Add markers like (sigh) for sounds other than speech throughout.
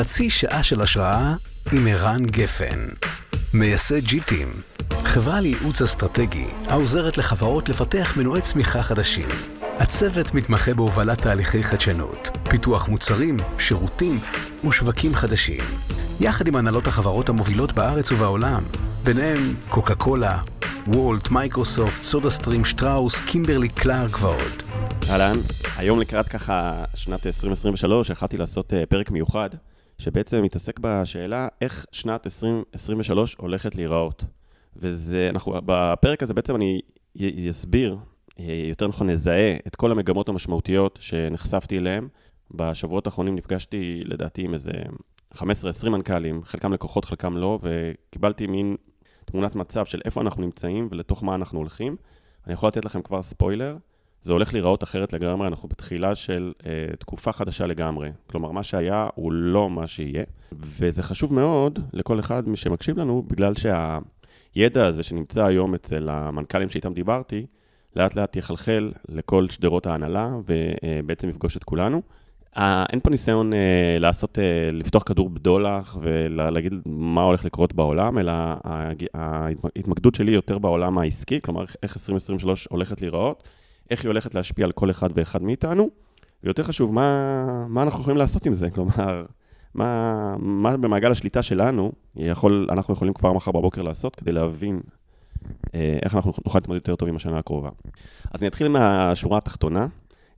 חצי שעה של השראה עם ערן גפן, מייסד ג'יטים, חברה לייעוץ אסטרטגי העוזרת לחברות לפתח מנועי צמיחה חדשים. הצוות מתמחה בהובלת תהליכי חדשנות, פיתוח מוצרים, שירותים ושווקים חדשים, יחד עם הנהלות החברות המובילות בארץ ובעולם, ביניהם קוקה קולה, וולט, מייקרוסופט, סודה סטרים, שטראוס, קימברלי קלארק ועוד. אהלן, היום לקראת ככה שנת 2023 החלטתי לעשות אה, פרק מיוחד, שבעצם מתעסק בשאלה איך שנת 2023 הולכת להיראות. וזה, אנחנו, בפרק הזה בעצם אני אסביר, אה, יותר נכון נזהה, את כל המגמות המשמעותיות שנחשפתי אליהן. בשבועות האחרונים נפגשתי לדעתי עם איזה 15-20 מנכ"לים, חלקם לקוחות, חלקם לא, וקיבלתי מין תמונת מצב של איפה אנחנו נמצאים ולתוך מה אנחנו הולכים. אני יכול לתת לכם כבר ספוילר, זה הולך להיראות אחרת לגמרי, אנחנו בתחילה של אה, תקופה חדשה לגמרי. כלומר, מה שהיה הוא לא מה שיהיה, וזה חשוב מאוד לכל אחד שמקשיב לנו, בגלל שהידע הזה שנמצא היום אצל המנכ"לים שאיתם דיברתי, לאט לאט יחלחל לכל שדרות ההנהלה, ובעצם יפגוש את כולנו. אה, אין פה ניסיון אה, לעשות, אה, לפתוח כדור בדולח ולהגיד מה הולך לקרות בעולם, אלא ההתמקדות שלי יותר בעולם העסקי, כלומר איך 2023 הולכת להיראות, איך היא הולכת להשפיע על כל אחד ואחד מאיתנו, ויותר חשוב, מה, מה אנחנו יכולים לעשות עם זה, (laughs) כלומר, מה, מה במעגל השליטה שלנו יכול, אנחנו יכולים כבר מחר בבוקר לעשות כדי להבין איך אנחנו נוכל להתמודד יותר טוב עם השנה הקרובה. אז אני אתחיל מהשורה התחתונה.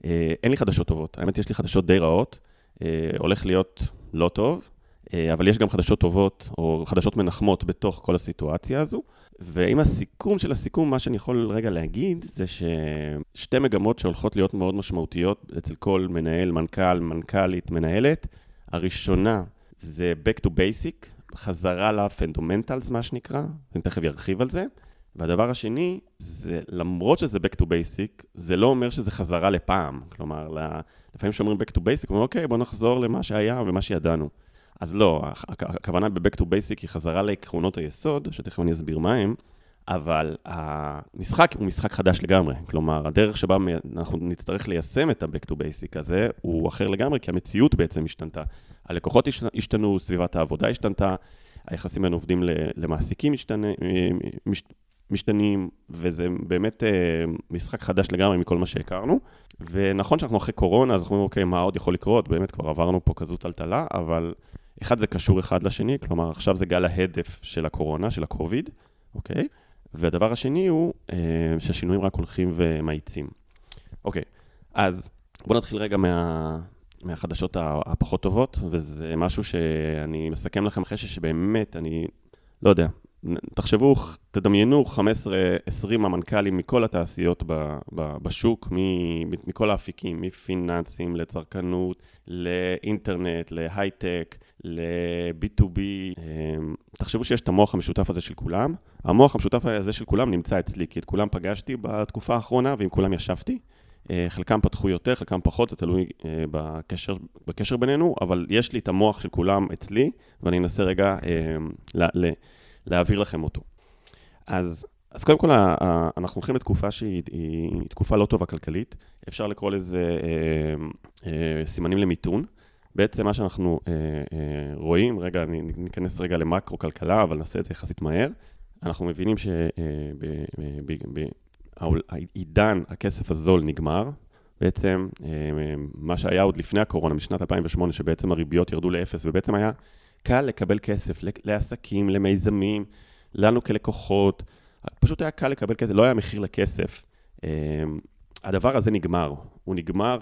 אה, אין לי חדשות טובות, האמת יש לי חדשות די רעות, אה, הולך להיות לא טוב, אה, אבל יש גם חדשות טובות או חדשות מנחמות בתוך כל הסיטואציה הזו. ועם הסיכום של הסיכום, מה שאני יכול רגע להגיד זה ששתי מגמות שהולכות להיות מאוד משמעותיות אצל כל מנהל, מנכ"ל, מנכ"לית, מנהלת. הראשונה זה Back to Basic, חזרה לפנדומנטלס, מה שנקרא, אני תכף ארחיב על זה. והדבר השני, זה למרות שזה Back to Basic, זה לא אומר שזה חזרה לפעם. כלומר, לפעמים שאומרים Back to Basic, אומרים, אוקיי, בוא נחזור למה שהיה ומה שידענו. אז לא, הכוונה ב-Back to Basic היא חזרה לעקרונות היסוד, שתכף אני אסביר מה הם, אבל המשחק הוא משחק חדש לגמרי. כלומר, הדרך שבה אנחנו נצטרך ליישם את ה-Back to Basic הזה, הוא אחר לגמרי, כי המציאות בעצם השתנתה. הלקוחות השתנו, סביבת העבודה השתנתה, היחסים בין עובדים למעסיקים משתנה, משתנים, וזה באמת אה, משחק חדש לגמרי מכל מה שהכרנו. ונכון שאנחנו אחרי קורונה, אז אנחנו אומרים, אוקיי, מה עוד יכול לקרות? באמת כבר עברנו פה כזו טלטלה, אבל אחד זה קשור אחד לשני, כלומר, עכשיו זה גל ההדף של הקורונה, של הקוביד, אוקיי? והדבר השני הוא אה, שהשינויים רק הולכים ומאיצים. אוקיי, אז בואו נתחיל רגע מה... מהחדשות הפחות טובות, וזה משהו שאני מסכם לכם אחרי שבאמת, אני לא יודע, תחשבו, תדמיינו 15-20 המנכ"לים מכל התעשיות ב, ב, בשוק, מ, מכל האפיקים, מפיננסים לצרכנות, לאינטרנט, להייטק, ל-B2B. אמ, תחשבו שיש את המוח המשותף הזה של כולם. המוח המשותף הזה של כולם נמצא אצלי, כי את כולם פגשתי בתקופה האחרונה ועם כולם ישבתי. אה, חלקם פתחו יותר, חלקם פחות, זה תלוי אה, בקשר, בקשר בינינו, אבל יש לי את המוח של כולם אצלי, ואני אנסה רגע אמ, ל... ל להעביר לכם אותו. אז, אז קודם כל, אנחנו הולכים לתקופה שהיא תקופה לא טובה כלכלית, אפשר לקרוא לזה אה, אה, סימנים למיתון. בעצם מה שאנחנו אה, אה, רואים, רגע, ניכנס רגע למקרו-כלכלה, אבל נעשה את זה יחסית מהר. אנחנו מבינים שבעידן אה, הכסף הזול נגמר. בעצם אה, מה שהיה עוד לפני הקורונה, משנת 2008, שבעצם הריביות ירדו לאפס, ובעצם היה קל לקבל כסף לעסקים, למיזמים, לנו כלקוחות, פשוט היה קל לקבל כסף, לא היה מחיר לכסף. אמ, הדבר הזה נגמר, הוא נגמר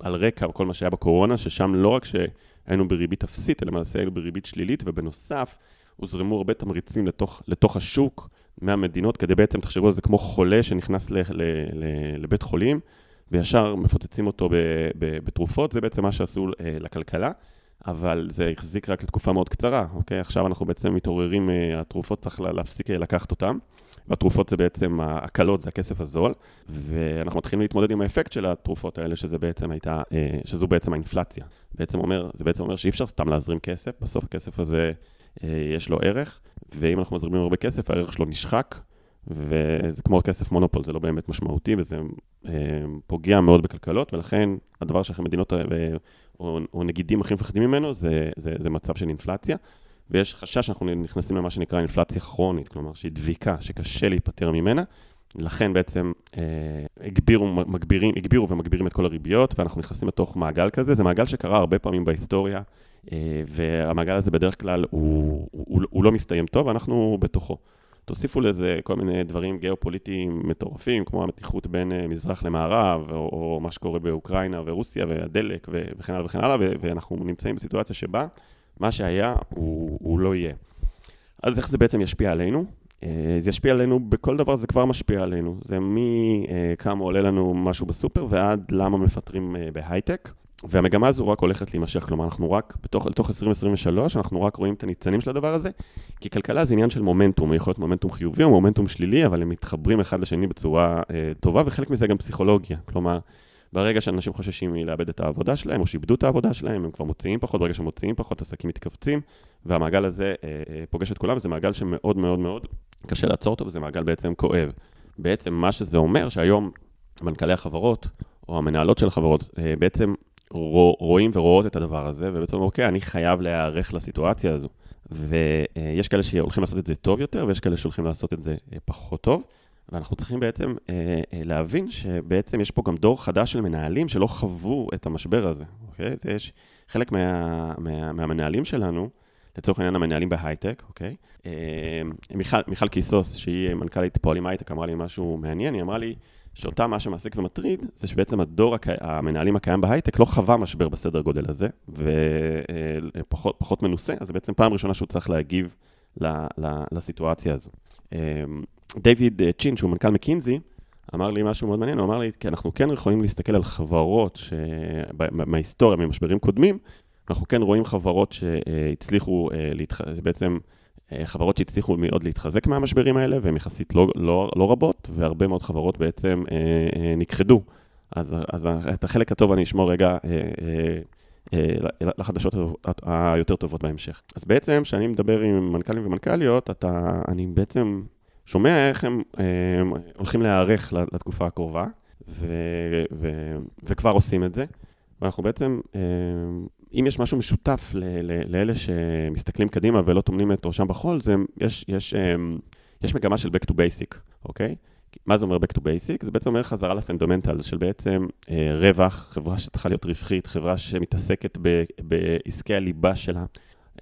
על רקע כל מה שהיה בקורונה, ששם לא רק שהיינו בריבית אפסית, אלא למעשה היינו בריבית שלילית, ובנוסף, הוזרמו הרבה תמריצים לתוך, לתוך השוק מהמדינות, כדי בעצם, תחשבו על זה כמו חולה שנכנס ל, ל, ל, לבית חולים, וישר מפוצצים אותו ב, ב, בתרופות, זה בעצם מה שעשו אה, לכלכלה. אבל זה החזיק רק לתקופה מאוד קצרה, אוקיי? עכשיו אנחנו בעצם מתעוררים, אה, התרופות צריך להפסיק אה, לקחת אותן, והתרופות זה בעצם, ההקלות זה הכסף הזול, ואנחנו מתחילים להתמודד עם האפקט של התרופות האלה, שזה בעצם הייתה, אה, שזו בעצם האינפלציה. בעצם אומר, זה בעצם אומר שאי אפשר סתם להזרים כסף, בסוף הכסף הזה יש לו ערך, ואם אנחנו מזרימים הרבה כסף, הערך שלו נשחק, וזה כמו כסף מונופול, זה לא באמת משמעותי, וזה אה, פוגע מאוד בכלכלות, ולכן הדבר שהמדינות או, או נגידים הכי מפחדים ממנו זה, זה, זה מצב של אינפלציה. ויש חשש שאנחנו נכנסים למה שנקרא אינפלציה כרונית, כלומר שהיא דביקה, שקשה להיפטר ממנה. לכן בעצם אה, הגבירו, מגבירים, הגבירו ומגבירים את כל הריביות, ואנחנו נכנסים לתוך מעגל כזה. זה מעגל שקרה הרבה פעמים בהיסטוריה, אה, והמעגל הזה בדרך כלל הוא, הוא, הוא לא מסתיים טוב, ואנחנו בתוכו. תוסיפו לזה כל מיני דברים גיאופוליטיים מטורפים, כמו המתיחות בין אה, מזרח למערב, או, או מה שקורה באוקראינה ורוסיה והדלק וכן הלאה וכן הלאה, ואנחנו נמצאים בסיטואציה שבה מה שהיה הוא, הוא לא יהיה. אז איך זה בעצם ישפיע עלינו? אה, זה ישפיע עלינו, בכל דבר זה כבר משפיע עלינו. זה מכמה אה, עולה לנו משהו בסופר ועד למה מפטרים בהייטק. והמגמה הזו רק הולכת להימשך, כלומר, אנחנו רק, בתוך, לתוך 2023, אנחנו רק רואים את הניצנים של הדבר הזה, כי כלכלה זה עניין של מומנטום, יכול להיות מומנטום חיובי או מומנטום שלילי, אבל הם מתחברים אחד לשני בצורה אה, טובה, וחלק מזה גם פסיכולוגיה. כלומר, ברגע שאנשים חוששים מלאבד את העבודה שלהם, או שאיבדו את העבודה שלהם, הם כבר מוציאים פחות, ברגע שהם מוציאים פחות, עסקים מתכווצים, והמעגל הזה אה, אה, פוגש את כולם, וזה מעגל שמאוד מאוד מאוד קשה לעצור אותו, וזה מעגל בעצם כואב. בעצם מה שזה אומר, שהיום מנכ"לי החברות, או המנהלות של החברות, אה, בעצם רואים ורואות את הדבר הזה, ובעצם אוקיי, אני חייב להיערך לסיטואציה הזו. ויש כאלה שהולכים לעשות את זה טוב יותר, ויש כאלה שהולכים לעשות את זה אה, פחות טוב. ואנחנו צריכים בעצם אה, אה, להבין שבעצם יש פה גם דור חדש של מנהלים שלא חוו את המשבר הזה, אוקיי? זה יש חלק מה, מה, מהמנהלים שלנו, לצורך העניין המנהלים בהייטק, אוקיי? מיכל, מיכל קיסוס, שהיא מנכ"לית פועלים הייטק, אמרה לי משהו מעניין, היא אמרה לי, שאותה מה שמעסיק ומטריד, זה שבעצם הדור הק... המנהלים הקיים בהייטק לא חווה משבר בסדר גודל הזה, ופחות מנוסה, אז זה בעצם פעם ראשונה שהוא צריך להגיב לסיטואציה הזו. אמ, דיוויד צ'ין, שהוא מנכ"ל מקינזי, אמר לי משהו מאוד מעניין, הוא אמר לי, כי אנחנו כן יכולים להסתכל על חברות מההיסטוריה, ממשברים קודמים, אנחנו כן רואים חברות שהצליחו, אה, בעצם אה, חברות שהצליחו מאוד להתחזק מהמשברים האלה, והן יחסית לא, לא, לא רבות, והרבה מאוד חברות בעצם אה, אה, נכחדו. אז, אז את החלק הטוב אני אשמור רגע אה, אה, אה, לחדשות היותר טובות בהמשך. אז בעצם, כשאני מדבר עם מנכ"לים ומנכ"ליות, אתה, אני בעצם שומע איך הם אה, הולכים להיערך לתקופה הקרובה, ו, ו, וכבר עושים את זה. ואנחנו בעצם אה, אם יש משהו משותף לאלה שמסתכלים קדימה ולא טומנים את ראשם בחול, זה, יש, יש, אמ, יש מגמה של Back to Basic, אוקיי? מה זה אומר Back to Basic? זה בעצם אומר חזרה לפונדמנטל של בעצם אה, רווח, חברה שצריכה להיות רווחית, חברה שמתעסקת ב, בעסקי הליבה שלה.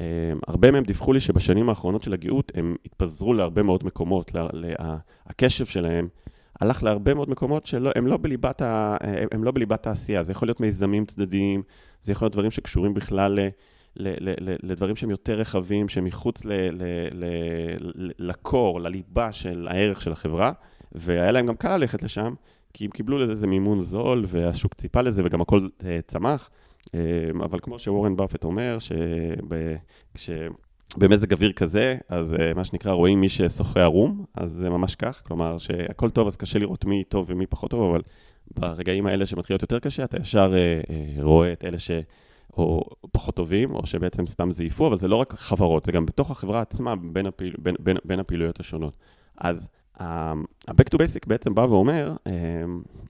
אה, הרבה מהם דיווחו לי שבשנים האחרונות של הגאות הם התפזרו להרבה מאוד מקומות, לה, לה, הקשב שלהם הלך להרבה מאוד מקומות שהם לא בליבת, ה, לא בליבת העשייה. זה יכול להיות מיזמים צדדיים, זה יכול להיות דברים שקשורים בכלל ל, ל, ל, ל, לדברים שהם יותר רחבים, שהם מחוץ ל, ל, ל, ל, לקור, לליבה של הערך של החברה, והיה להם גם קל ללכת לשם, כי הם קיבלו לזה מימון זול, והשוק ציפה לזה, וגם הכל אה, צמח. אה, אבל כמו שוורן באפט אומר, שב, במזג אוויר כזה, אז uh, מה שנקרא, רואים מי ששוחה ערום, אז זה ממש כך, כלומר שהכל טוב, אז קשה לראות מי טוב ומי פחות טוב, אבל ברגעים האלה שמתחילות יותר קשה, אתה ישר uh, uh, רואה את אלה ש... פחות טובים, או שבעצם סתם זייפו, אבל זה לא רק חברות, זה גם בתוך החברה עצמה, בין, הפעיל, בין, בין, בין הפעילויות השונות. אז ה-Back to Basic בעצם בא ואומר,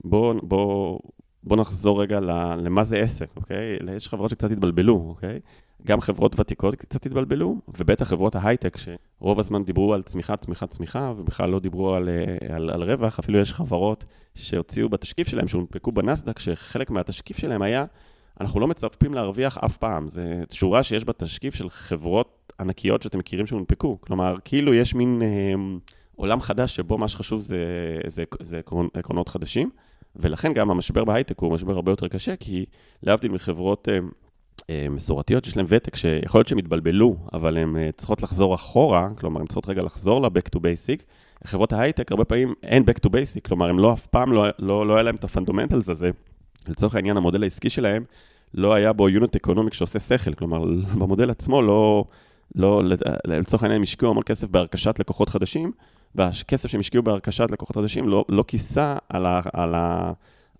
בואו בוא, בוא נחזור רגע למה זה עסק, אוקיי? יש חברות שקצת התבלבלו, אוקיי? גם חברות ותיקות קצת התבלבלו, ובטח חברות ההייטק, שרוב הזמן דיברו על צמיחה, צמיחה, צמיחה, ובכלל לא דיברו על, אה, על, על רווח, אפילו יש חברות שהוציאו בתשקיף שלהם, שהונפקו בנסדק, שחלק מהתשקיף שלהם היה, אנחנו לא מצפים להרוויח אף פעם. זו שורה שיש בתשקיף של חברות ענקיות שאתם מכירים שהונפקו. כלומר, כאילו יש מין אה, עולם חדש שבו מה שחשוב זה, זה, זה עקרונות חדשים, ולכן גם המשבר בהייטק הוא משבר הרבה יותר קשה, כי להבדיל מחברות... אה, מסורתיות שיש להן ותק, שיכול להיות שהן התבלבלו, אבל הן אה, צריכות לחזור אחורה, כלומר, הן צריכות רגע לחזור ל-back to basic. חברות ההייטק, הרבה פעמים אין back to basic, כלומר, הם לא, אף פעם לא, לא, לא היה להם את ה fundamentals הזה. לצורך העניין, המודל העסקי שלהם, לא היה בו unit economic שעושה שכל, כלומר, (laughs) במודל עצמו לא, לא, לצורך העניין, הם השקיעו המון כסף ברכישת לקוחות חדשים, והכסף שהם השקיעו בהרכשת לקוחות חדשים לא, לא כיסה על, ה, על, ה,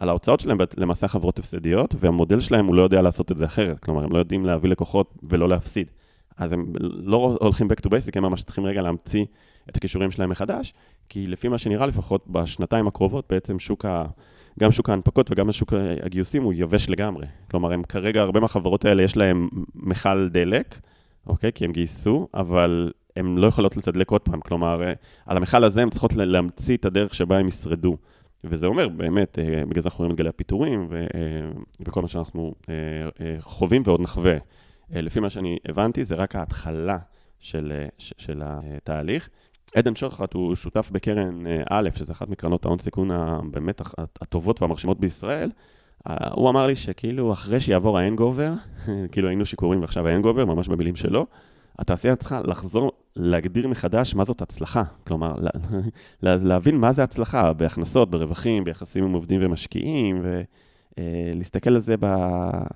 על ההוצאות שלהם למעשה חברות הפסדיות, והמודל שלהם הוא לא יודע לעשות את זה אחרת. כלומר, הם לא יודעים להביא לקוחות ולא להפסיד. אז הם לא הולכים back to basic, הם ממש צריכים רגע להמציא את הכישורים שלהם מחדש, כי לפי מה שנראה לפחות בשנתיים הקרובות, בעצם שוק ה... גם שוק ההנפקות וגם שוק הגיוסים הוא יבש לגמרי. כלומר, הם כרגע, הרבה מהחברות האלה יש להם מכל דלק, אוקיי? כי הם גייסו, אבל הן לא יכולות לתדלק עוד פעם. כלומר, על המכל הזה הן צריכות להמציא את הדרך שבה הם ישרדו. וזה אומר, באמת, אה, בגלל זה אנחנו רואים את גלי הפיטורים ו, אה, וכל מה שאנחנו אה, חווים ועוד נחווה. לפי מה שאני הבנתי, זה רק ההתחלה של, של התהליך. עדן שוחט הוא שותף בקרן א', שזה אחת מקרנות ההון סיכון הבאמת הטובות והמרשימות בישראל. הוא אמר לי שכאילו אחרי שיעבור האנגובר, (laughs) כאילו היינו שיכורים ועכשיו האנגובר, ממש במילים שלו, התעשייה צריכה לחזור, להגדיר מחדש מה זאת הצלחה. כלומר, (laughs) לה, להבין מה זה הצלחה בהכנסות, ברווחים, ביחסים עם עובדים ומשקיעים, ולהסתכל על זה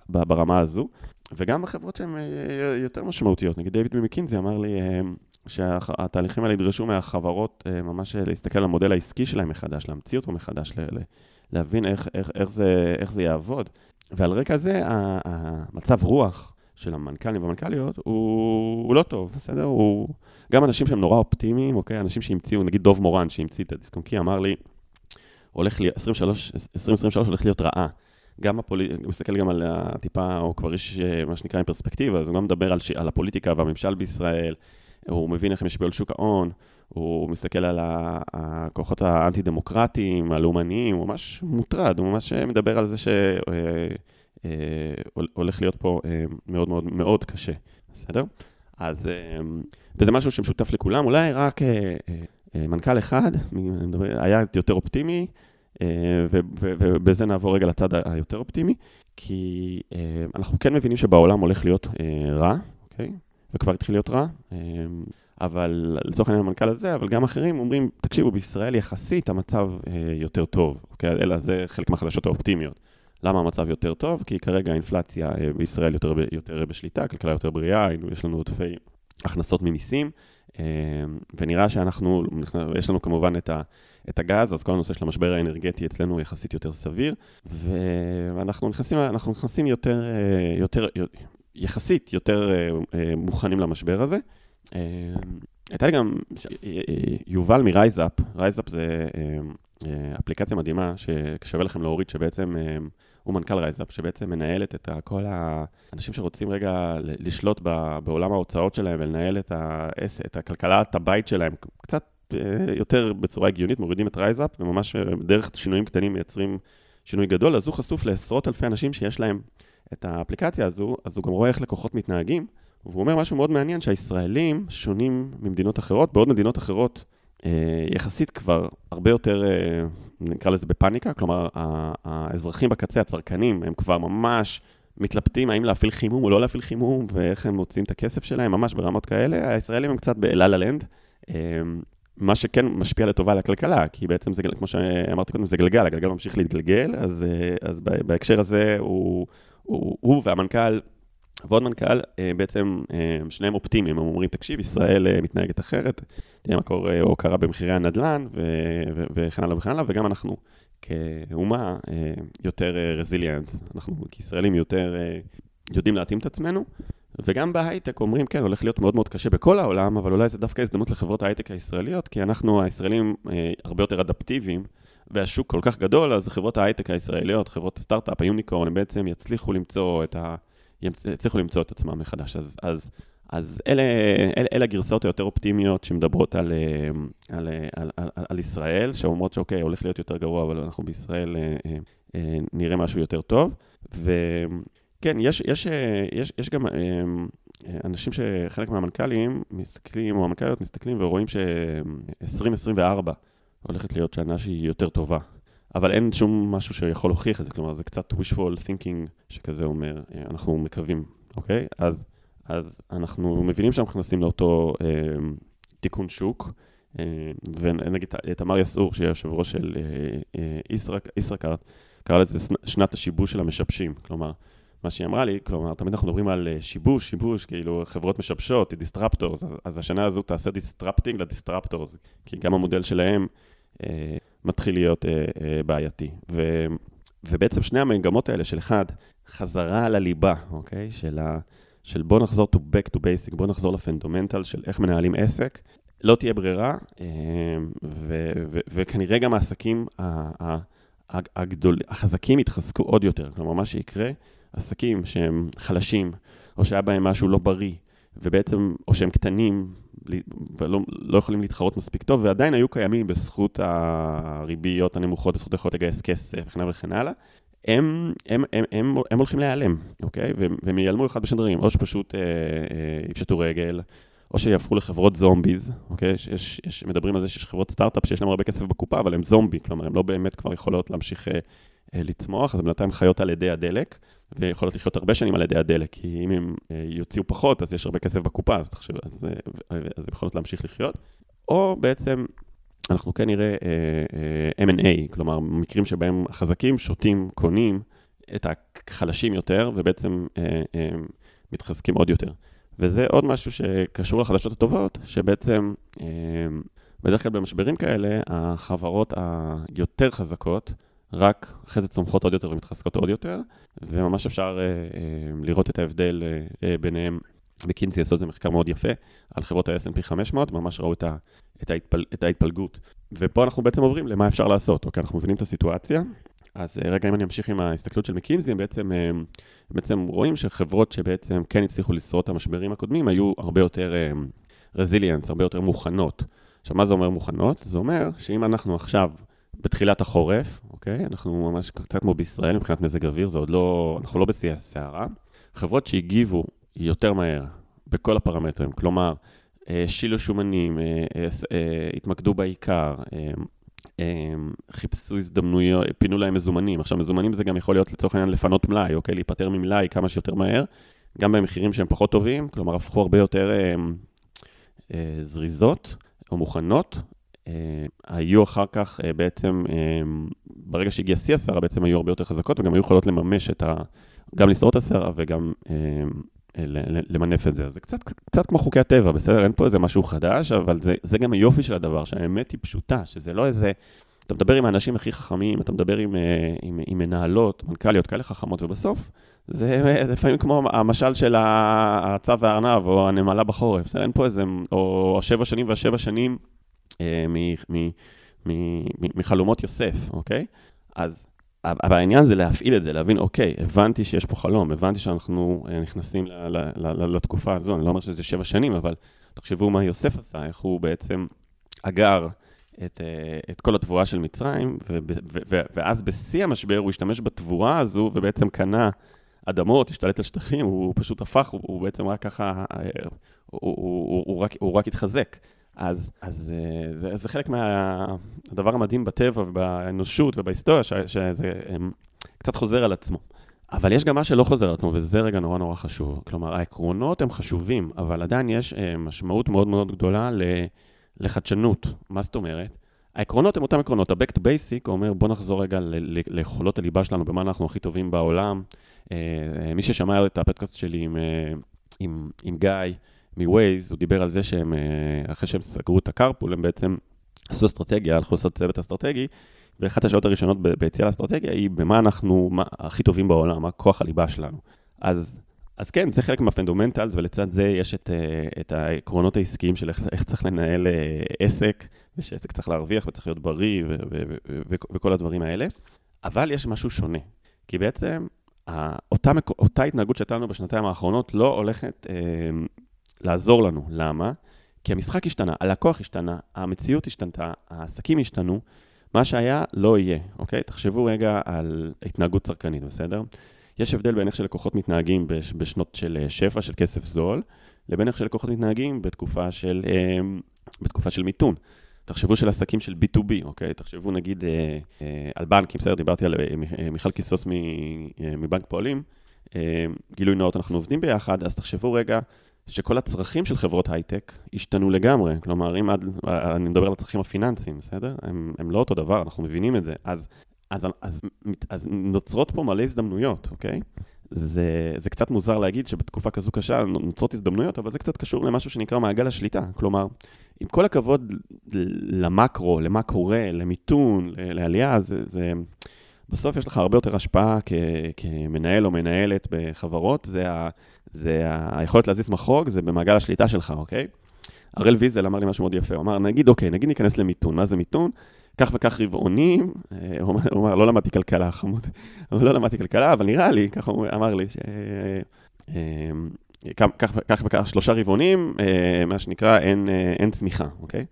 ברמה הזו. וגם בחברות שהן אה, יותר משמעותיות, נגיד דיוויד ממקינזי אמר לי אה, שהתהליכים האלה ידרשו מהחברות אה, ממש להסתכל על המודל העסקי שלהם מחדש, להמציא אותו מחדש, להבין איך, איך, איך, זה, איך זה יעבוד. ועל רקע זה, המצב רוח של המנכ"לים והמנכ"ליות הוא, הוא לא טוב, בסדר? הוא... גם אנשים שהם נורא אופטימיים, אוקיי? אנשים שהמציאו, נגיד דוב מורן שהמציא את הדיסקונקי, אמר לי, הולך לי, 23, 2023 הולך להיות רעה. גם הפוליטיקה, הוא מסתכל גם על הטיפה, או כבר יש אה, מה שנקרא עם פרספקטיבה, אז הוא גם מדבר על, ש... על הפוליטיקה והממשל בישראל, הוא מבין איך הם ישפיעו על שוק ההון, הוא מסתכל על הכוחות האנטי-דמוקרטיים, הלאומניים, הוא ממש מוטרד, הוא ממש מדבר על זה ש... אה, הולך להיות פה אה, מאוד מאוד מאוד קשה, בסדר? אז, אה, וזה משהו שמשותף לכולם, אולי רק מנכ"ל אחד היה יותר אופטימי, ובזה נעבור רגע לצד היותר אופטימי, כי אנחנו כן מבינים שבעולם הולך להיות רע, אוקיי? וכבר התחיל להיות רע, אבל לצורך העניין המנכ"ל הזה, אבל גם אחרים אומרים, תקשיבו, בישראל יחסית המצב יותר טוב, אוקיי? אלא זה חלק מהחדשות האופטימיות. למה המצב יותר טוב? כי כרגע האינפלציה אה, בישראל יותר, יותר בשליטה, הכלכלה יותר בריאה, יש לנו עודפי הכנסות ממיסים, אה, ונראה שאנחנו, יש לנו כמובן את, ה, את הגז, אז כל הנושא של המשבר האנרגטי אצלנו הוא יחסית יותר סביר, ואנחנו נכנסים, נכנסים יותר, אה, יותר, יחסית יותר מוכנים למשבר הזה. הייתה לי גם יובל מרייזאפ, רייזאפ זה אפליקציה מדהימה ששווה לכם להוריד, שבעצם הוא מנכ"ל רייזאפ, שבעצם מנהלת את כל האנשים שרוצים רגע לשלוט בעולם ההוצאות שלהם ולנהל את, העס, את הכלכלת הבית שלהם קצת אה, יותר בצורה הגיונית, מורידים את רייזאפ, וממש אה, דרך שינויים קטנים מייצרים שינוי גדול, אז הוא חשוף לעשרות אלפי אנשים שיש להם את האפליקציה הזו, אז הוא גם רואה איך לקוחות מתנהגים, והוא אומר משהו מאוד מעניין, שהישראלים שונים ממדינות אחרות, בעוד מדינות אחרות יחסית כבר הרבה יותר, אה, נקרא לזה בפאניקה, כלומר, האזרחים בקצה, הצרכנים, הם כבר ממש מתלבטים האם להפעיל חימום או לא להפעיל חימום, ואיך הם מוצאים את הכסף שלהם, ממש ברמות כאלה. הישראלים הם קצת באללה לנד. אה, מה שכן משפיע לטובה על הכלכלה, כי בעצם זה, כמו שאמרתי קודם, זה גלגל, הגלגל ממשיך להתגלגל, אז, אז בהקשר הזה הוא, הוא, הוא והמנכ"ל ועוד מנכ"ל, אה, בעצם אה, שניהם אופטימיים, הם אומרים, תקשיב, ישראל אה, מתנהגת אחרת, תראה מה קורה, או קרה במחירי הנדל"ן, וכן הלאה וכן הלאה, וגם אנחנו כאומה יותר רזיליאנס, אנחנו כישראלים יותר יודעים להתאים את עצמנו, וגם בהייטק אומרים, כן, הולך להיות מאוד מאוד קשה בכל העולם, אבל אולי זה דווקא הזדמנות לחברות ההייטק הישראליות, כי אנחנו, הישראלים, הרבה יותר אדפטיביים, והשוק כל כך גדול, אז חברות ההייטק הישראליות, חברות הסטארט-אפ, היוניקורן, הם בעצם יצליחו למצוא את ה... יצליחו למצוא את עצמם מחדש. אז, אז, אז אלה, אלה, אלה הגרסאות היותר אופטימיות שמדברות על, אה, על, אה, על, על, על, ישראל, שאומרות שאוקיי, הולך להיות יותר גרוע, אבל אנחנו בישראל אה, נראה משהו יותר טוב. וכן, יש, יש, יש, יש גם אנשים שחלק מהמנכ"לים מסתכלים, או המנכ"ליות מסתכלים ורואים ש-2024 הולכת להיות שנה שהיא יותר טובה. אבל אין שום משהו שיכול להוכיח את זה, כלומר זה קצת wishful thinking שכזה אומר, אה, אנחנו מקווים, אוקיי? אז, אז אנחנו מבינים שאנחנו נכנסים לאותו אה, תיקון שוק, אה, ונגיד תמר יסעור, שהיא היושב ראש של אה, אה, ישראכרט, קרא לזה שנת השיבוש של המשבשים, כלומר, מה שהיא אמרה לי, כלומר, תמיד אנחנו מדברים על אה, שיבוש, שיבוש, כאילו חברות משבשות, disruptors, אז, אז השנה הזו תעשה disrupting ל disruptors, כי גם המודל שלהם אה, מתחיל להיות אה, אה, בעייתי. ו, ובעצם שני המגמות האלה של אחד, חזרה לליבה, אוקיי? של, ה, של בוא נחזור to back to basic, בוא נחזור ל fundamental של איך מנהלים עסק. לא תהיה ברירה, אה, ו- ו- וכנראה גם העסקים הגדול, החזקים יתחזקו עוד יותר. כלומר, מה שיקרה, עסקים שהם חלשים, או שהיה בהם משהו לא בריא, ובעצם, או שהם קטנים, ולא לא יכולים להתחרות מספיק טוב, ועדיין היו קיימים בזכות הריביות הנמוכות, בזכות היכולת לגייס כסף וכן הלאה וכן הלאה, הם, הם, הם, הם, הם הולכים להיעלם, אוקיי? והם ייעלמו אחד בשני דברים, או שפשוט אה, אה, יפשטו רגל, או שיהפכו לחברות זומביז, אוקיי? שיש, יש, מדברים על זה שיש חברות סטארט-אפ שיש להם הרבה כסף בקופה, אבל הם זומבי, כלומר, הן לא באמת כבר יכולות להמשיך אה, לצמוח, אז בינתיים חיות על ידי הדלק, ויכולות לחיות הרבה שנים על ידי הדלק, כי אם הם אה, יוציאו פחות, אז יש הרבה כסף בקופה, אז תחשב, אז, אה, אז הם יכולות להמשיך לחיות. או בעצם, אנחנו כן נראה אה, אה, M&A, כלומר, מקרים שבהם החזקים שותים, קונים את החלשים יותר, ובעצם אה, אה, מתחזקים עוד יותר. וזה עוד משהו שקשור לחדשות הטובות, שבעצם אה, בדרך כלל במשברים כאלה, החברות היותר חזקות, רק אחרי זה צומחות עוד יותר ומתחזקות עוד יותר, וממש אפשר אה, אה, לראות את ההבדל אה, אה, ביניהם. בקינסי עשו את זה מחקר מאוד יפה על חברות ה-S&P 500, ממש ראו את, ה, את, ההתפל, את ההתפלגות. ופה אנחנו בעצם עוברים למה אפשר לעשות, אוקיי? אנחנו מבינים את הסיטואציה. אז אה, רגע, אם אני אמשיך עם ההסתכלות של מקינזי, הם בעצם, אה, בעצם רואים שחברות שבעצם כן הצליחו לשרוד את המשברים הקודמים, היו הרבה יותר רזיליאנס, אה, הרבה יותר מוכנות. עכשיו, מה זה אומר מוכנות? זה אומר שאם אנחנו עכשיו בתחילת החורף, אוקיי? אנחנו ממש קצת כמו בישראל מבחינת מזג אוויר, זה עוד לא, אנחנו לא בשיא הסערה. חברות שהגיבו יותר מהר בכל הפרמטרים, כלומר, שילו שומנים, התמקדו בעיקר, חיפשו הזדמנויות, פינו להם מזומנים. עכשיו, מזומנים זה גם יכול להיות לצורך העניין לפנות מלאי, אוקיי? להיפטר ממלאי כמה שיותר מהר, גם במחירים שהם פחות טובים, כלומר, הפכו הרבה יותר אה, אה, זריזות או מוכנות. אה, היו אחר כך אה, בעצם, אה, ברגע שהגיע שיא הסערה, בעצם היו הרבה יותר חזקות, וגם היו יכולות לממש את ה... גם לשרוד את הסערה וגם אה, למנף את זה. אז זה קצת, קצת כמו חוקי הטבע, בסדר? אין פה איזה משהו חדש, אבל זה, זה גם היופי של הדבר, שהאמת היא פשוטה, שזה לא איזה... אתה מדבר עם האנשים הכי חכמים, אתה מדבר עם, עם, עם מנהלות, מנכ"ליות כאלה חכמות, ובסוף זה (laughs) לפעמים כמו המשל של הצב והארנב, או הנמלה בחורף? אין פה איזה, או השבע שנים והשבע שנים מחלומות יוסף, אוקיי? אז אבל העניין זה להפעיל את זה, להבין, אוקיי, הבנתי שיש פה חלום, הבנתי שאנחנו אה, נכנסים לתקופה הזו, אני לא אומר שזה שבע שנים, אבל תחשבו מה יוסף עשה, איך הוא בעצם אגר את, אה, את כל התבואה של מצרים, ו, ו, ו, ואז בשיא המשבר הוא השתמש בתבואה הזו, ובעצם קנה אדמות, השתלט על שטחים, הוא פשוט הפך, הוא, הוא בעצם רק ככה, הוא, אה, הוא, הוא, הוא, רק, הוא רק התחזק. אז, אז אה, זה, זה חלק מהדבר המדהים בטבע ובאנושות ובהיסטוריה, ש, שזה קצת חוזר על עצמו. אבל יש גם מה שלא חוזר על עצמו, וזה רגע נורא נורא חשוב. כלומר, העקרונות הם חשובים, אבל עדיין יש אה, משמעות מאוד מאוד גדולה לחדשנות. מה זאת אומרת? העקרונות הם אותם עקרונות. ה-Back to Basic אומר, בוא נחזור רגע ליכולות הליבה שלנו, במה אנחנו הכי טובים בעולם. אה, מי ששמע את הפודקאסט שלי עם, עם, עם גיא, מווייז, הוא דיבר על זה שהם, אה, אחרי שהם סגרו את הקרפול, הם בעצם עשו אסטרטגיה, הלכו לעשות צוות אסטרטגי, ואחת השעות הראשונות ביציאה לאסטרטגיה היא במה אנחנו מה, הכי טובים בעולם, מה כוח הליבה שלנו. אז, אז כן, זה חלק מהפנדומנטלס, ולצד זה יש את, אה, את העקרונות העסקיים של איך, איך צריך לנהל אה, עסק, ושעסק צריך להרוויח וצריך להיות בריא ו, ו, ו, ו, וכל הדברים האלה. אבל יש משהו שונה, כי בעצם אותה, אותה התנהגות שהייתה לנו בשנתיים האחרונות לא הולכת לעזור לנו. למה? כי המשחק השתנה, הלקוח השתנה, המציאות השתנתה, העסקים השתנו, מה שהיה לא יהיה, אוקיי? תחשבו רגע על התנהגות צרכנית, בסדר? יש הבדל בין איך שלקוחות מתנהגים בשנות של אה, שפע, של כסף זול, לבין איך שלקוחות מתנהגים בתקופה של, אה, בתקופה של מיתון. תחשבו של עסקים של B2B, אוקיי? תחשבו נגיד אה, על בנקים, בסדר? דיברתי על מיכל קיסוס מבנק פועלים. גילוי נאות, אנחנו עובדים ביחד, אז תחשבו רגע שכל הצרכים של חברות הייטק השתנו לגמרי. כלומר, אם עד, אני מדבר על הצרכים הפיננסיים, בסדר? הם, הם לא אותו דבר, אנחנו מבינים את זה. אז, אז, אז, אז, אז נוצרות פה מלא הזדמנויות, אוקיי? זה, זה קצת מוזר להגיד שבתקופה כזו קשה נוצרות הזדמנויות, אבל זה קצת קשור למשהו שנקרא מעגל השליטה. כלומר, עם כל הכבוד למקרו, למה קורה, למיתון, לעלייה, זה, זה בסוף יש לך הרבה יותר השפעה כ, כמנהל או מנהלת בחברות, זה, ה, זה ה, היכולת להזיז מחוג, זה במעגל השליטה שלך, אוקיי? הראל ויזל אמר לי משהו מאוד יפה, הוא אמר, נגיד, אוקיי, נגיד ניכנס למיתון, מה זה מיתון? כך וכך רבעונים, אה, הוא אמר, לא למדתי כלכלה, חמוד, (laughs) לא למדתי כלכלה, אבל נראה לי, ככה הוא אמר לי, ש... אה, כך וכך שלושה רבעונים, אה, מה שנקרא, אין, אין צמיחה, אוקיי?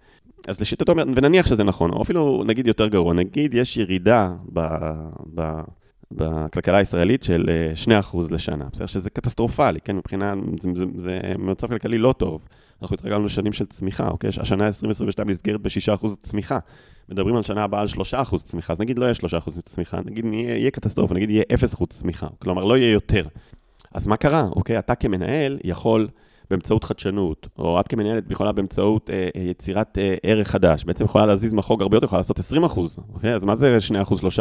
אז לשיטתו, ונניח שזה נכון, או אפילו נגיד יותר גרוע, נגיד יש ירידה ב, ב, בכלכלה הישראלית של 2% לשנה, בסדר? שזה קטסטרופלי, כן? מבחינה, זה, זה, זה מצב כלכלי לא טוב. אנחנו התרגלנו לשנים של צמיחה, אוקיי? השנה 2022 נסגרת ב-6% צמיחה. מדברים על שנה הבאה על 3% צמיחה, אז נגיד לא יהיה 3% צמיחה, נגיד יהיה, יהיה קטסטרופה, נגיד יהיה 0% צמיחה, כלומר לא יהיה יותר. אז מה קרה, אוקיי? אתה כמנהל יכול באמצעות חדשנות, או את כמנהלת יכולה באמצעות אה, אה, יצירת אה, ערך חדש, בעצם יכולה להזיז מחוג הרבה יותר, יכולה לעשות 20 אוקיי? אז מה זה 2 3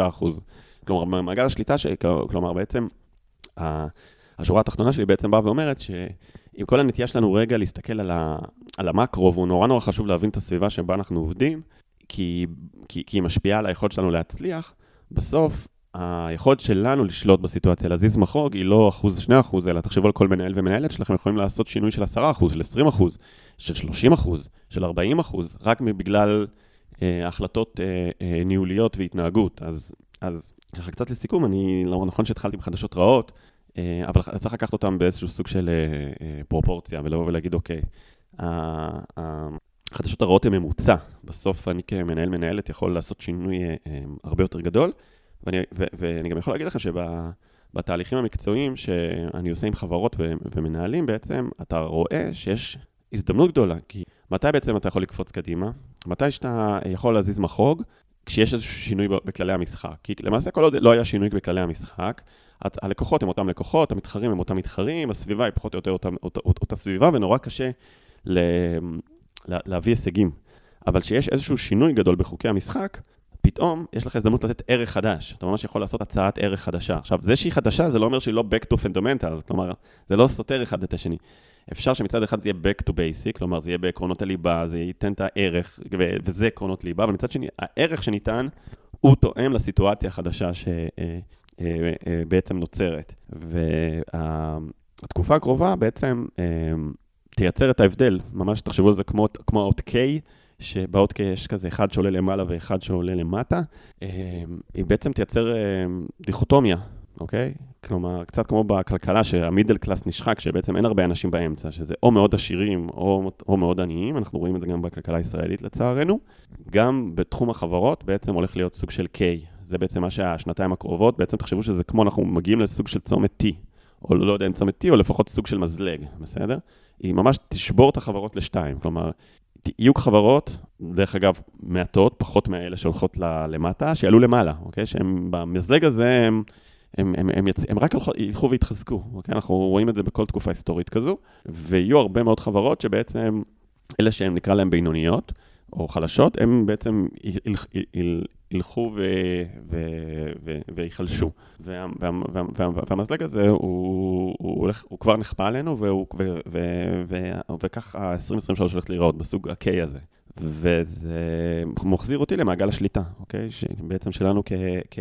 כלומר, במעגל השליטה, ש... כלומר, בעצם, השורה התחתונה שלי בעצם באה ואומרת שעם כל הנטייה שלנו רגע להסתכל על, ה... על המקרו, והוא נורא נורא חשוב להבין את הסביבה שבה אנחנו עובדים, כי, כי, כי היא משפיעה על היכולת שלנו להצליח, בסוף היכולת שלנו לשלוט בסיטואציה, להזיז מחוג, היא לא אחוז, שני אחוז, אלא תחשבו על כל מנהל ומנהלת שלכם יכולים לעשות שינוי של עשרה אחוז, של עשרים אחוז, של שלושים אחוז, של ארבעים אחוז, רק בגלל אה, החלטות אה, אה, ניהוליות והתנהגות. אז, אז ככה קצת לסיכום, אני, לא נכון שהתחלתי בחדשות רעות, אה, אבל צריך לקחת אותם באיזשהו סוג של אה, אה, פרופורציה, ולבוא ולהגיד, אוקיי, החדשות הרעות הן ממוצע. בסוף אני כמנהל מנהלת יכול לעשות שינוי אה, אה, הרבה יותר גדול. ואני, ו, ואני גם יכול להגיד לכם שבתהליכים המקצועיים שאני עושה עם חברות ו, ומנהלים, בעצם אתה רואה שיש הזדמנות גדולה, כי מתי בעצם אתה יכול לקפוץ קדימה? מתי שאתה יכול להזיז מחוג? כשיש איזשהו שינוי בכללי המשחק. כי למעשה כל עוד לא היה שינוי בכללי המשחק, הלקוחות הם אותם לקוחות, המתחרים הם אותם מתחרים, הסביבה היא פחות או יותר אותה, אותה, אותה סביבה, ונורא קשה ל, להביא הישגים. אבל כשיש איזשהו שינוי גדול בחוקי המשחק, פתאום יש לך הזדמנות לתת ערך חדש. אתה ממש יכול לעשות הצעת ערך חדשה. עכשיו, זה שהיא חדשה, זה לא אומר שהיא לא back to fundamentals, כלומר, זה לא סותר אחד את השני. אפשר שמצד אחד זה יהיה back to basic, כלומר, זה יהיה בעקרונות הליבה, זה ייתן את הערך, וזה עקרונות ליבה, אבל מצד שני, הערך שניתן, הוא תואם לסיטואציה החדשה שבעצם אה, אה, אה, נוצרת. והתקופה הקרובה בעצם תייצר את ההבדל, ממש תחשבו על זה כמו, כמו האות K, שבאות יש כזה אחד שעולה למעלה ואחד שעולה למטה, אה, היא בעצם תייצר אה, דיכוטומיה, אוקיי? כלומר, קצת כמו בכלכלה שהמידל קלאס נשחק, שבעצם אין הרבה אנשים באמצע, שזה או מאוד עשירים או, או מאוד עניים, אנחנו רואים את זה גם בכלכלה הישראלית לצערנו. גם בתחום החברות בעצם הולך להיות סוג של K, זה בעצם מה שהשנתיים הקרובות, בעצם תחשבו שזה כמו אנחנו מגיעים לסוג של צומת T, או לא יודע אם צומת T, או לפחות סוג של מזלג, בסדר? היא ממש תשבור את החברות לשתיים, כלומר, יהיו חברות, דרך אגב, מעטות, פחות מאלה שהולכות למטה, שיעלו למעלה, אוקיי? שהם במזלג הזה, הם, הם, הם, הם, יצ... הם רק ילכו ויתחזקו, אוקיי? אנחנו רואים את זה בכל תקופה היסטורית כזו, ויהיו הרבה מאוד חברות שבעצם, אלה שהם נקרא להם בינוניות, או חלשות, הם בעצם ילכו ויחלשו. והמזלג הזה, הוא, כבר נכפה עלינו, וכך ה-2023 הולך להיראות בסוג ה-K הזה. וזה מחזיר אותי למעגל השליטה, אוקיי? שבעצם שלנו כ, כ,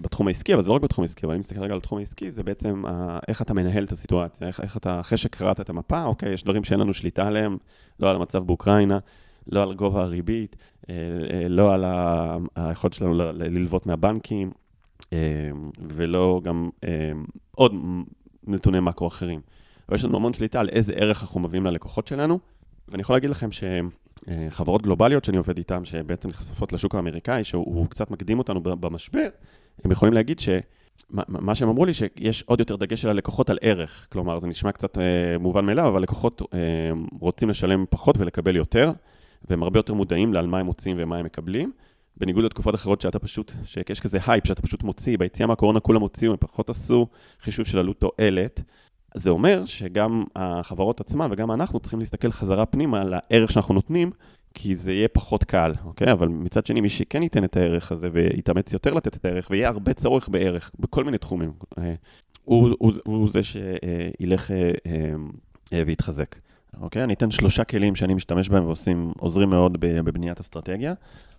בתחום העסקי, אבל זה לא רק בתחום העסקי, אבל אני מסתכל רגע על התחום העסקי, זה בעצם ה, איך אתה מנהל את הסיטואציה, איך, איך אתה, אחרי שקראת את המפה, אוקיי, יש דברים שאין לנו שליטה עליהם, לא על המצב באוקראינה, לא על גובה הריבית, אה, אה, לא על היכולת שלנו ללוות מהבנקים, אה, ולא גם עוד נתוני מקרו אחרים. יש לנו המון שליטה על איזה ערך אנחנו מביאים ללקוחות שלנו, ואני יכול להגיד לכם שחברות גלובליות שאני עובד איתן, שבעצם נחשפות לשוק האמריקאי, שהוא קצת מקדים אותנו במשבר, הם יכולים להגיד ש... מה שהם אמרו לי, שיש עוד יותר דגש על הלקוחות על ערך. כלומר, זה נשמע קצת אה, מובן מאליו, אבל לקוחות אה, רוצים לשלם פחות ולקבל יותר. והם הרבה יותר מודעים לעל מה הם מוציאים ומה הם מקבלים. בניגוד לתקופות אחרות שאתה פשוט, שיש כזה הייפ שאתה פשוט מוציא, ביציאה מהקורונה כולם הוציאו, הם פחות עשו חישוב של עלות תועלת. זה אומר שגם החברות עצמן וגם אנחנו צריכים להסתכל חזרה פנימה על הערך שאנחנו נותנים, כי זה יהיה פחות קל, אוקיי? אבל מצד שני, מי שכן ייתן את הערך הזה ויתאמץ יותר לתת את הערך, ויהיה הרבה צורך בערך בכל מיני תחומים, אה, הוא, הוא, הוא זה שילך אה, אה, ויתחזק. אוקיי? אני אתן שלושה כלים שאני משתמש בהם ועושים, עוזרים מאוד בבניית אסטרטגיה.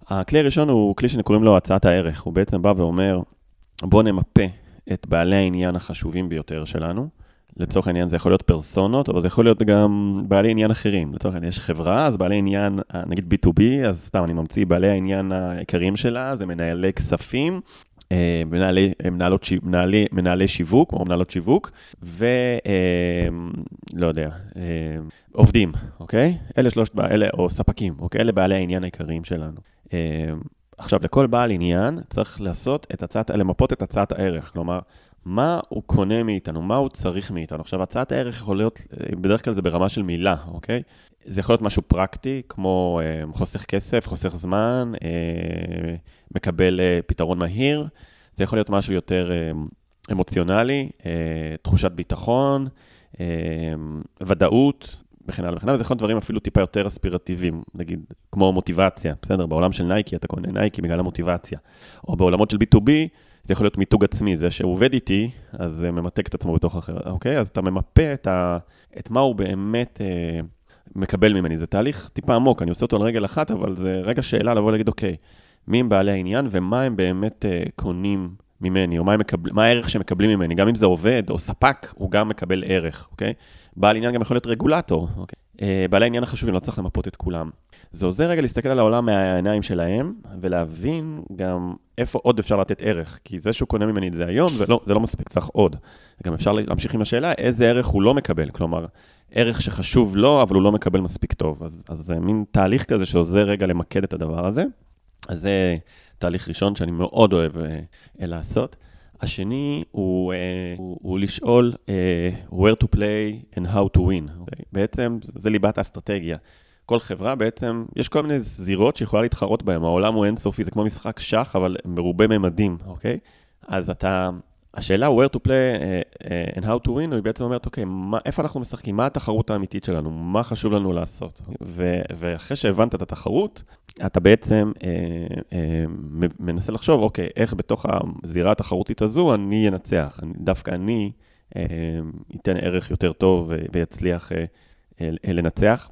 הכלי הראשון הוא כלי שקוראים לו הצעת הערך. הוא בעצם בא ואומר, בוא נמפה את בעלי העניין החשובים ביותר שלנו. לצורך העניין זה יכול להיות פרסונות, אבל זה יכול להיות גם בעלי עניין אחרים. לצורך העניין יש חברה, אז בעלי עניין, נגיד B2B, אז סתם אני ממציא, בעלי העניין העיקריים שלה זה מנהלי כספים, מנהלי, מנהלות, מנהלי, מנהלי שיווק, או מנהלות שיווק, ולא אה, יודע, אה, עובדים, אוקיי? אלה שלושת, אלה, או ספקים, אוקיי? אלה בעלי העניין העיקריים שלנו. עכשיו, לכל בעל עניין צריך לעשות את הצעת, למפות את הצעת הערך, כלומר, מה הוא קונה מאיתנו, מה הוא צריך מאיתנו. עכשיו, הצעת הערך יכול להיות, בדרך כלל זה ברמה של מילה, אוקיי? זה יכול להיות משהו פרקטי, כמו אה, חוסך כסף, חוסך זמן, אה, מקבל אה, פתרון מהיר. זה יכול להיות משהו יותר אה, אמוציונלי, אה, תחושת ביטחון, אה, ודאות, וכן הלאה וכן הלאה. זה יכול להיות דברים אפילו טיפה יותר אספירטיביים, נגיד, כמו מוטיבציה, בסדר? בעולם של נייקי אתה קונה נייקי בגלל המוטיבציה. או בעולמות של B2B, זה יכול להיות מיתוג עצמי, זה שהוא עובד איתי, אז זה ממתג את עצמו בתוך אחר, אוקיי? אז אתה ממפה את, ה, את מה הוא באמת אה, מקבל ממני. זה תהליך טיפה עמוק, אני עושה אותו על רגל אחת, אבל זה רגע שאלה לבוא ולהגיד, אוקיי, מי הם בעלי העניין ומה הם באמת אה, קונים ממני, או מה, מקבל, מה הערך שהם מקבלים ממני. גם אם זה עובד או ספק, הוא גם מקבל ערך, אוקיי? בעל עניין גם יכול להיות רגולטור, אוקיי? אה, בעלי העניין החשובים, לא צריך למפות את כולם. זה עוזר רגע להסתכל על העולם מהעיניים שלהם, ולהבין גם איפה עוד אפשר לתת ערך. כי זה שהוא קונה ממני את זה היום, זה לא, זה לא מספיק, צריך עוד. גם אפשר להמשיך עם השאלה, איזה ערך הוא לא מקבל. כלומר, ערך שחשוב לו, אבל הוא לא מקבל מספיק טוב. אז, אז זה מין תהליך כזה שעוזר רגע למקד את הדבר הזה. אז זה תהליך ראשון שאני מאוד אוהב אה, לעשות. השני הוא, uh, הוא, הוא לשאול uh, where to play and how to win. Okay? בעצם זה ליבת האסטרטגיה. כל חברה בעצם, יש כל מיני זירות שיכולה להתחרות בהן, העולם הוא אינסופי, זה כמו משחק שח, אבל מרובה ממדים, אוקיי? אז אתה, השאלה where to play uh, uh, and how to win, היא בעצם אומרת, אוקיי, מה, איפה אנחנו משחקים? מה התחרות האמיתית שלנו? מה חשוב לנו לעשות? ו, ואחרי שהבנת את התחרות, אתה בעצם uh, uh, מנסה לחשוב, אוקיי, איך בתוך הזירה התחרותית הזו אני אנצח? אני, דווקא אני uh, אתן ערך יותר טוב ויצליח uh, uh, לנצח.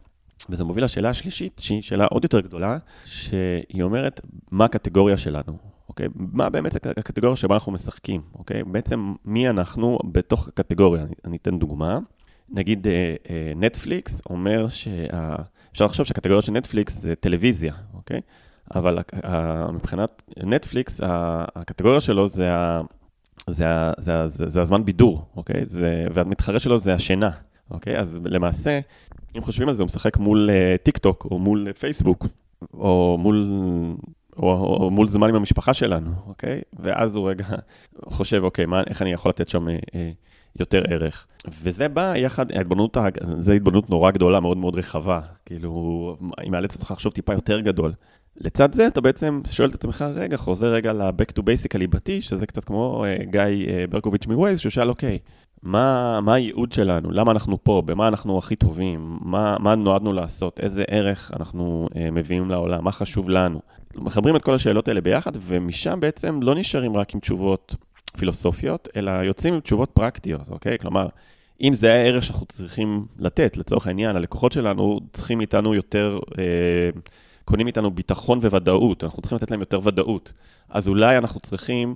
וזה מוביל לשאלה השלישית, שהיא שאלה עוד יותר גדולה, שהיא אומרת, מה הקטגוריה שלנו? אוקיי? מה באמת הקטגוריה שבה אנחנו משחקים, אוקיי? בעצם מי אנחנו בתוך הקטגוריה. אני אתן דוגמה. נגיד נטפליקס אה, אה, אומר שה... אפשר לחשוב שהקטגוריה של נטפליקס זה טלוויזיה, אוקיי? אבל מבחינת נטפליקס, הקטגוריה שלו זה, ה... זה, ה... זה, ה... זה, זה הזמן בידור, אוקיי? זה... והמתחרה שלו זה השינה, אוקיי? אז למעשה, אם חושבים על זה, הוא משחק מול טיק uh, טוק או מול פייסבוק, או מול או, או, או מול זמן עם המשפחה שלנו, אוקיי? ואז הוא רגע (laughs) חושב, אוקיי, מה, איך אני יכול לתת שם אה, אה, יותר ערך? וזה בא יחד, ההתבוננות, זו התבוננות נורא גדולה, מאוד מאוד רחבה. כאילו, היא מאלצת אותך לחשוב טיפה יותר גדול. לצד זה, אתה בעצם שואל את עצמך, רגע, חוזר רגע ל-back to basic הליבתי, שזה קצת כמו אה, גיא אה, ברקוביץ' מווייז, שהוא שאל, אוקיי, מה, מה הייעוד שלנו? למה אנחנו פה? במה אנחנו הכי טובים? מה, מה נועדנו לעשות? איזה ערך אנחנו אה, מביאים לעולם? מה חשוב לנו? מחברים את כל השאלות האלה ביחד, ומשם בעצם לא נשארים רק עם תשובות פילוסופיות, אלא יוצאים עם תשובות פרקטיות, אוקיי? כלומר, אם זה הערך שאנחנו צריכים לתת, לצורך העניין, הלקוחות שלנו צריכים איתנו יותר, אה, קונים איתנו ביטחון וודאות, אנחנו צריכים לתת להם יותר ודאות. אז אולי אנחנו צריכים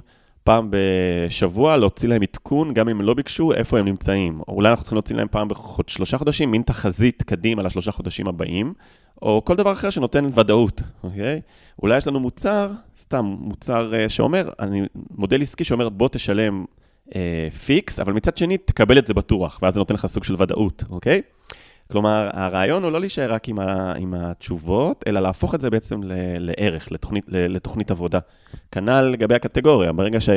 פעם בשבוע להוציא להם עדכון, גם אם לא ביקשו, איפה הם נמצאים. או אולי אנחנו צריכים להוציא להם פעם בשלושה חודשים, מין תחזית קדימה לשלושה חודשים הבאים, או כל דבר אחר שנותן ודאות, אוקיי? אולי יש לנו מוצר, סתם מוצר uh, שאומר, אני, מודל עסקי שאומר, בוא תשלם uh, fix, אבל מצד שני תקבל את זה בטוח, ואז זה נותן לך סוג של ודאות, אוקיי? כלומר, הרעיון הוא לא להישאר רק עם, ה, עם התשובות, אלא להפוך את זה בעצם ל, לערך, לתוכנית, לתוכנית עבודה. כנ"ל לגבי הקטגוריה, ברגע ש...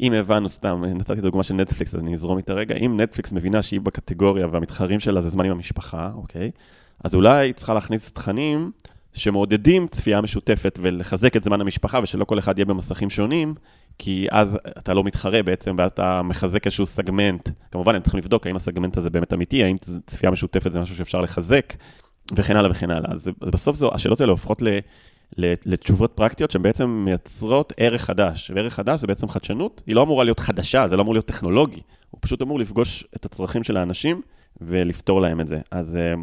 אם הבנו, סתם, נתתי דוגמה של נטפליקס, אז אני אזרום איתה רגע, אם נטפליקס מבינה שהיא בקטגוריה והמתחרים שלה זה זמן עם המשפחה, אוקיי? אז אולי היא צריכה להכניס תכנים שמעודדים צפייה משותפת ולחזק את זמן המשפחה ושלא כל אחד יהיה במסכים שונים, כי אז אתה לא מתחרה בעצם ואתה מחזק איזשהו סגמנט. כמובן, הם צריכים לבדוק האם הסגמנט הזה באמת אמיתי, האם צפייה משותפת זה משהו שאפשר לחזק, וכן הלאה וכן הלאה. אז בסוף זו, השאלות האלה הופכות ל... לתשובות פרקטיות שהן בעצם מייצרות ערך חדש, וערך חדש זה בעצם חדשנות, היא לא אמורה להיות חדשה, זה לא אמור להיות טכנולוגי, הוא פשוט אמור לפגוש את הצרכים של האנשים ולפתור להם את זה. אז אה,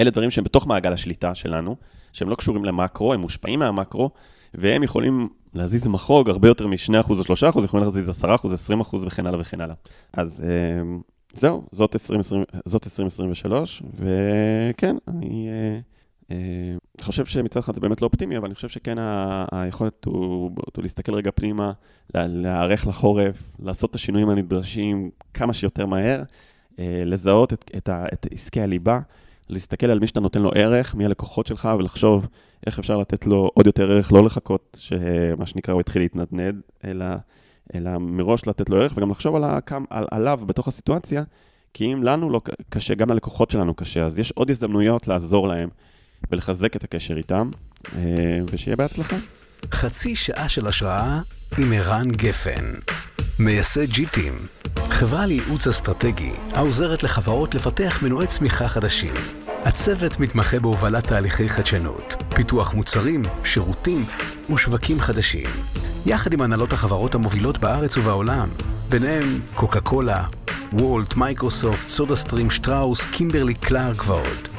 אלה דברים שהם בתוך מעגל השליטה שלנו, שהם לא קשורים למקרו, הם מושפעים מהמקרו, והם יכולים להזיז מחוג הרבה יותר מ-2% או 3%, יכולים להזיז 10%, 20% וכן הלאה וכן הלאה. אז אה, זהו, זאת, 2020, זאת 2023, וכן, אני אה, אה, חושב שמצד אחד זה באמת לא אופטימי, אבל אני חושב שכן היכולת הוא, הוא להסתכל רגע פנימה, להיערך לחורף, לעשות את השינויים הנדרשים כמה שיותר מהר, אה, לזהות את, את, את עסקי הליבה. להסתכל על מי שאתה נותן לו ערך, מי הלקוחות שלך, ולחשוב איך אפשר לתת לו עוד יותר ערך, לא לחכות שמה שנקרא הוא יתחיל להתנדנד, אלא, אלא מראש לתת לו ערך, וגם לחשוב על הקם, על, עליו בתוך הסיטואציה, כי אם לנו לא קשה, גם ללקוחות שלנו קשה, אז יש עוד הזדמנויות לעזור להם ולחזק את הקשר איתם, אה, ושיהיה בהצלחה. חצי שעה של השראה עם ערן גפן, מייסד ג'יטים, חברה לייעוץ אסטרטגי העוזרת לחברות לפתח מנועי צמיחה חדשים. הצוות מתמחה בהובלת תהליכי חדשנות, פיתוח מוצרים, שירותים ושווקים חדשים, יחד עם הנהלות החברות המובילות בארץ ובעולם, ביניהם קוקה קולה, וולט, מייקרוסופט, סודה סטרים, שטראוס, קימברלי קלארק ועוד.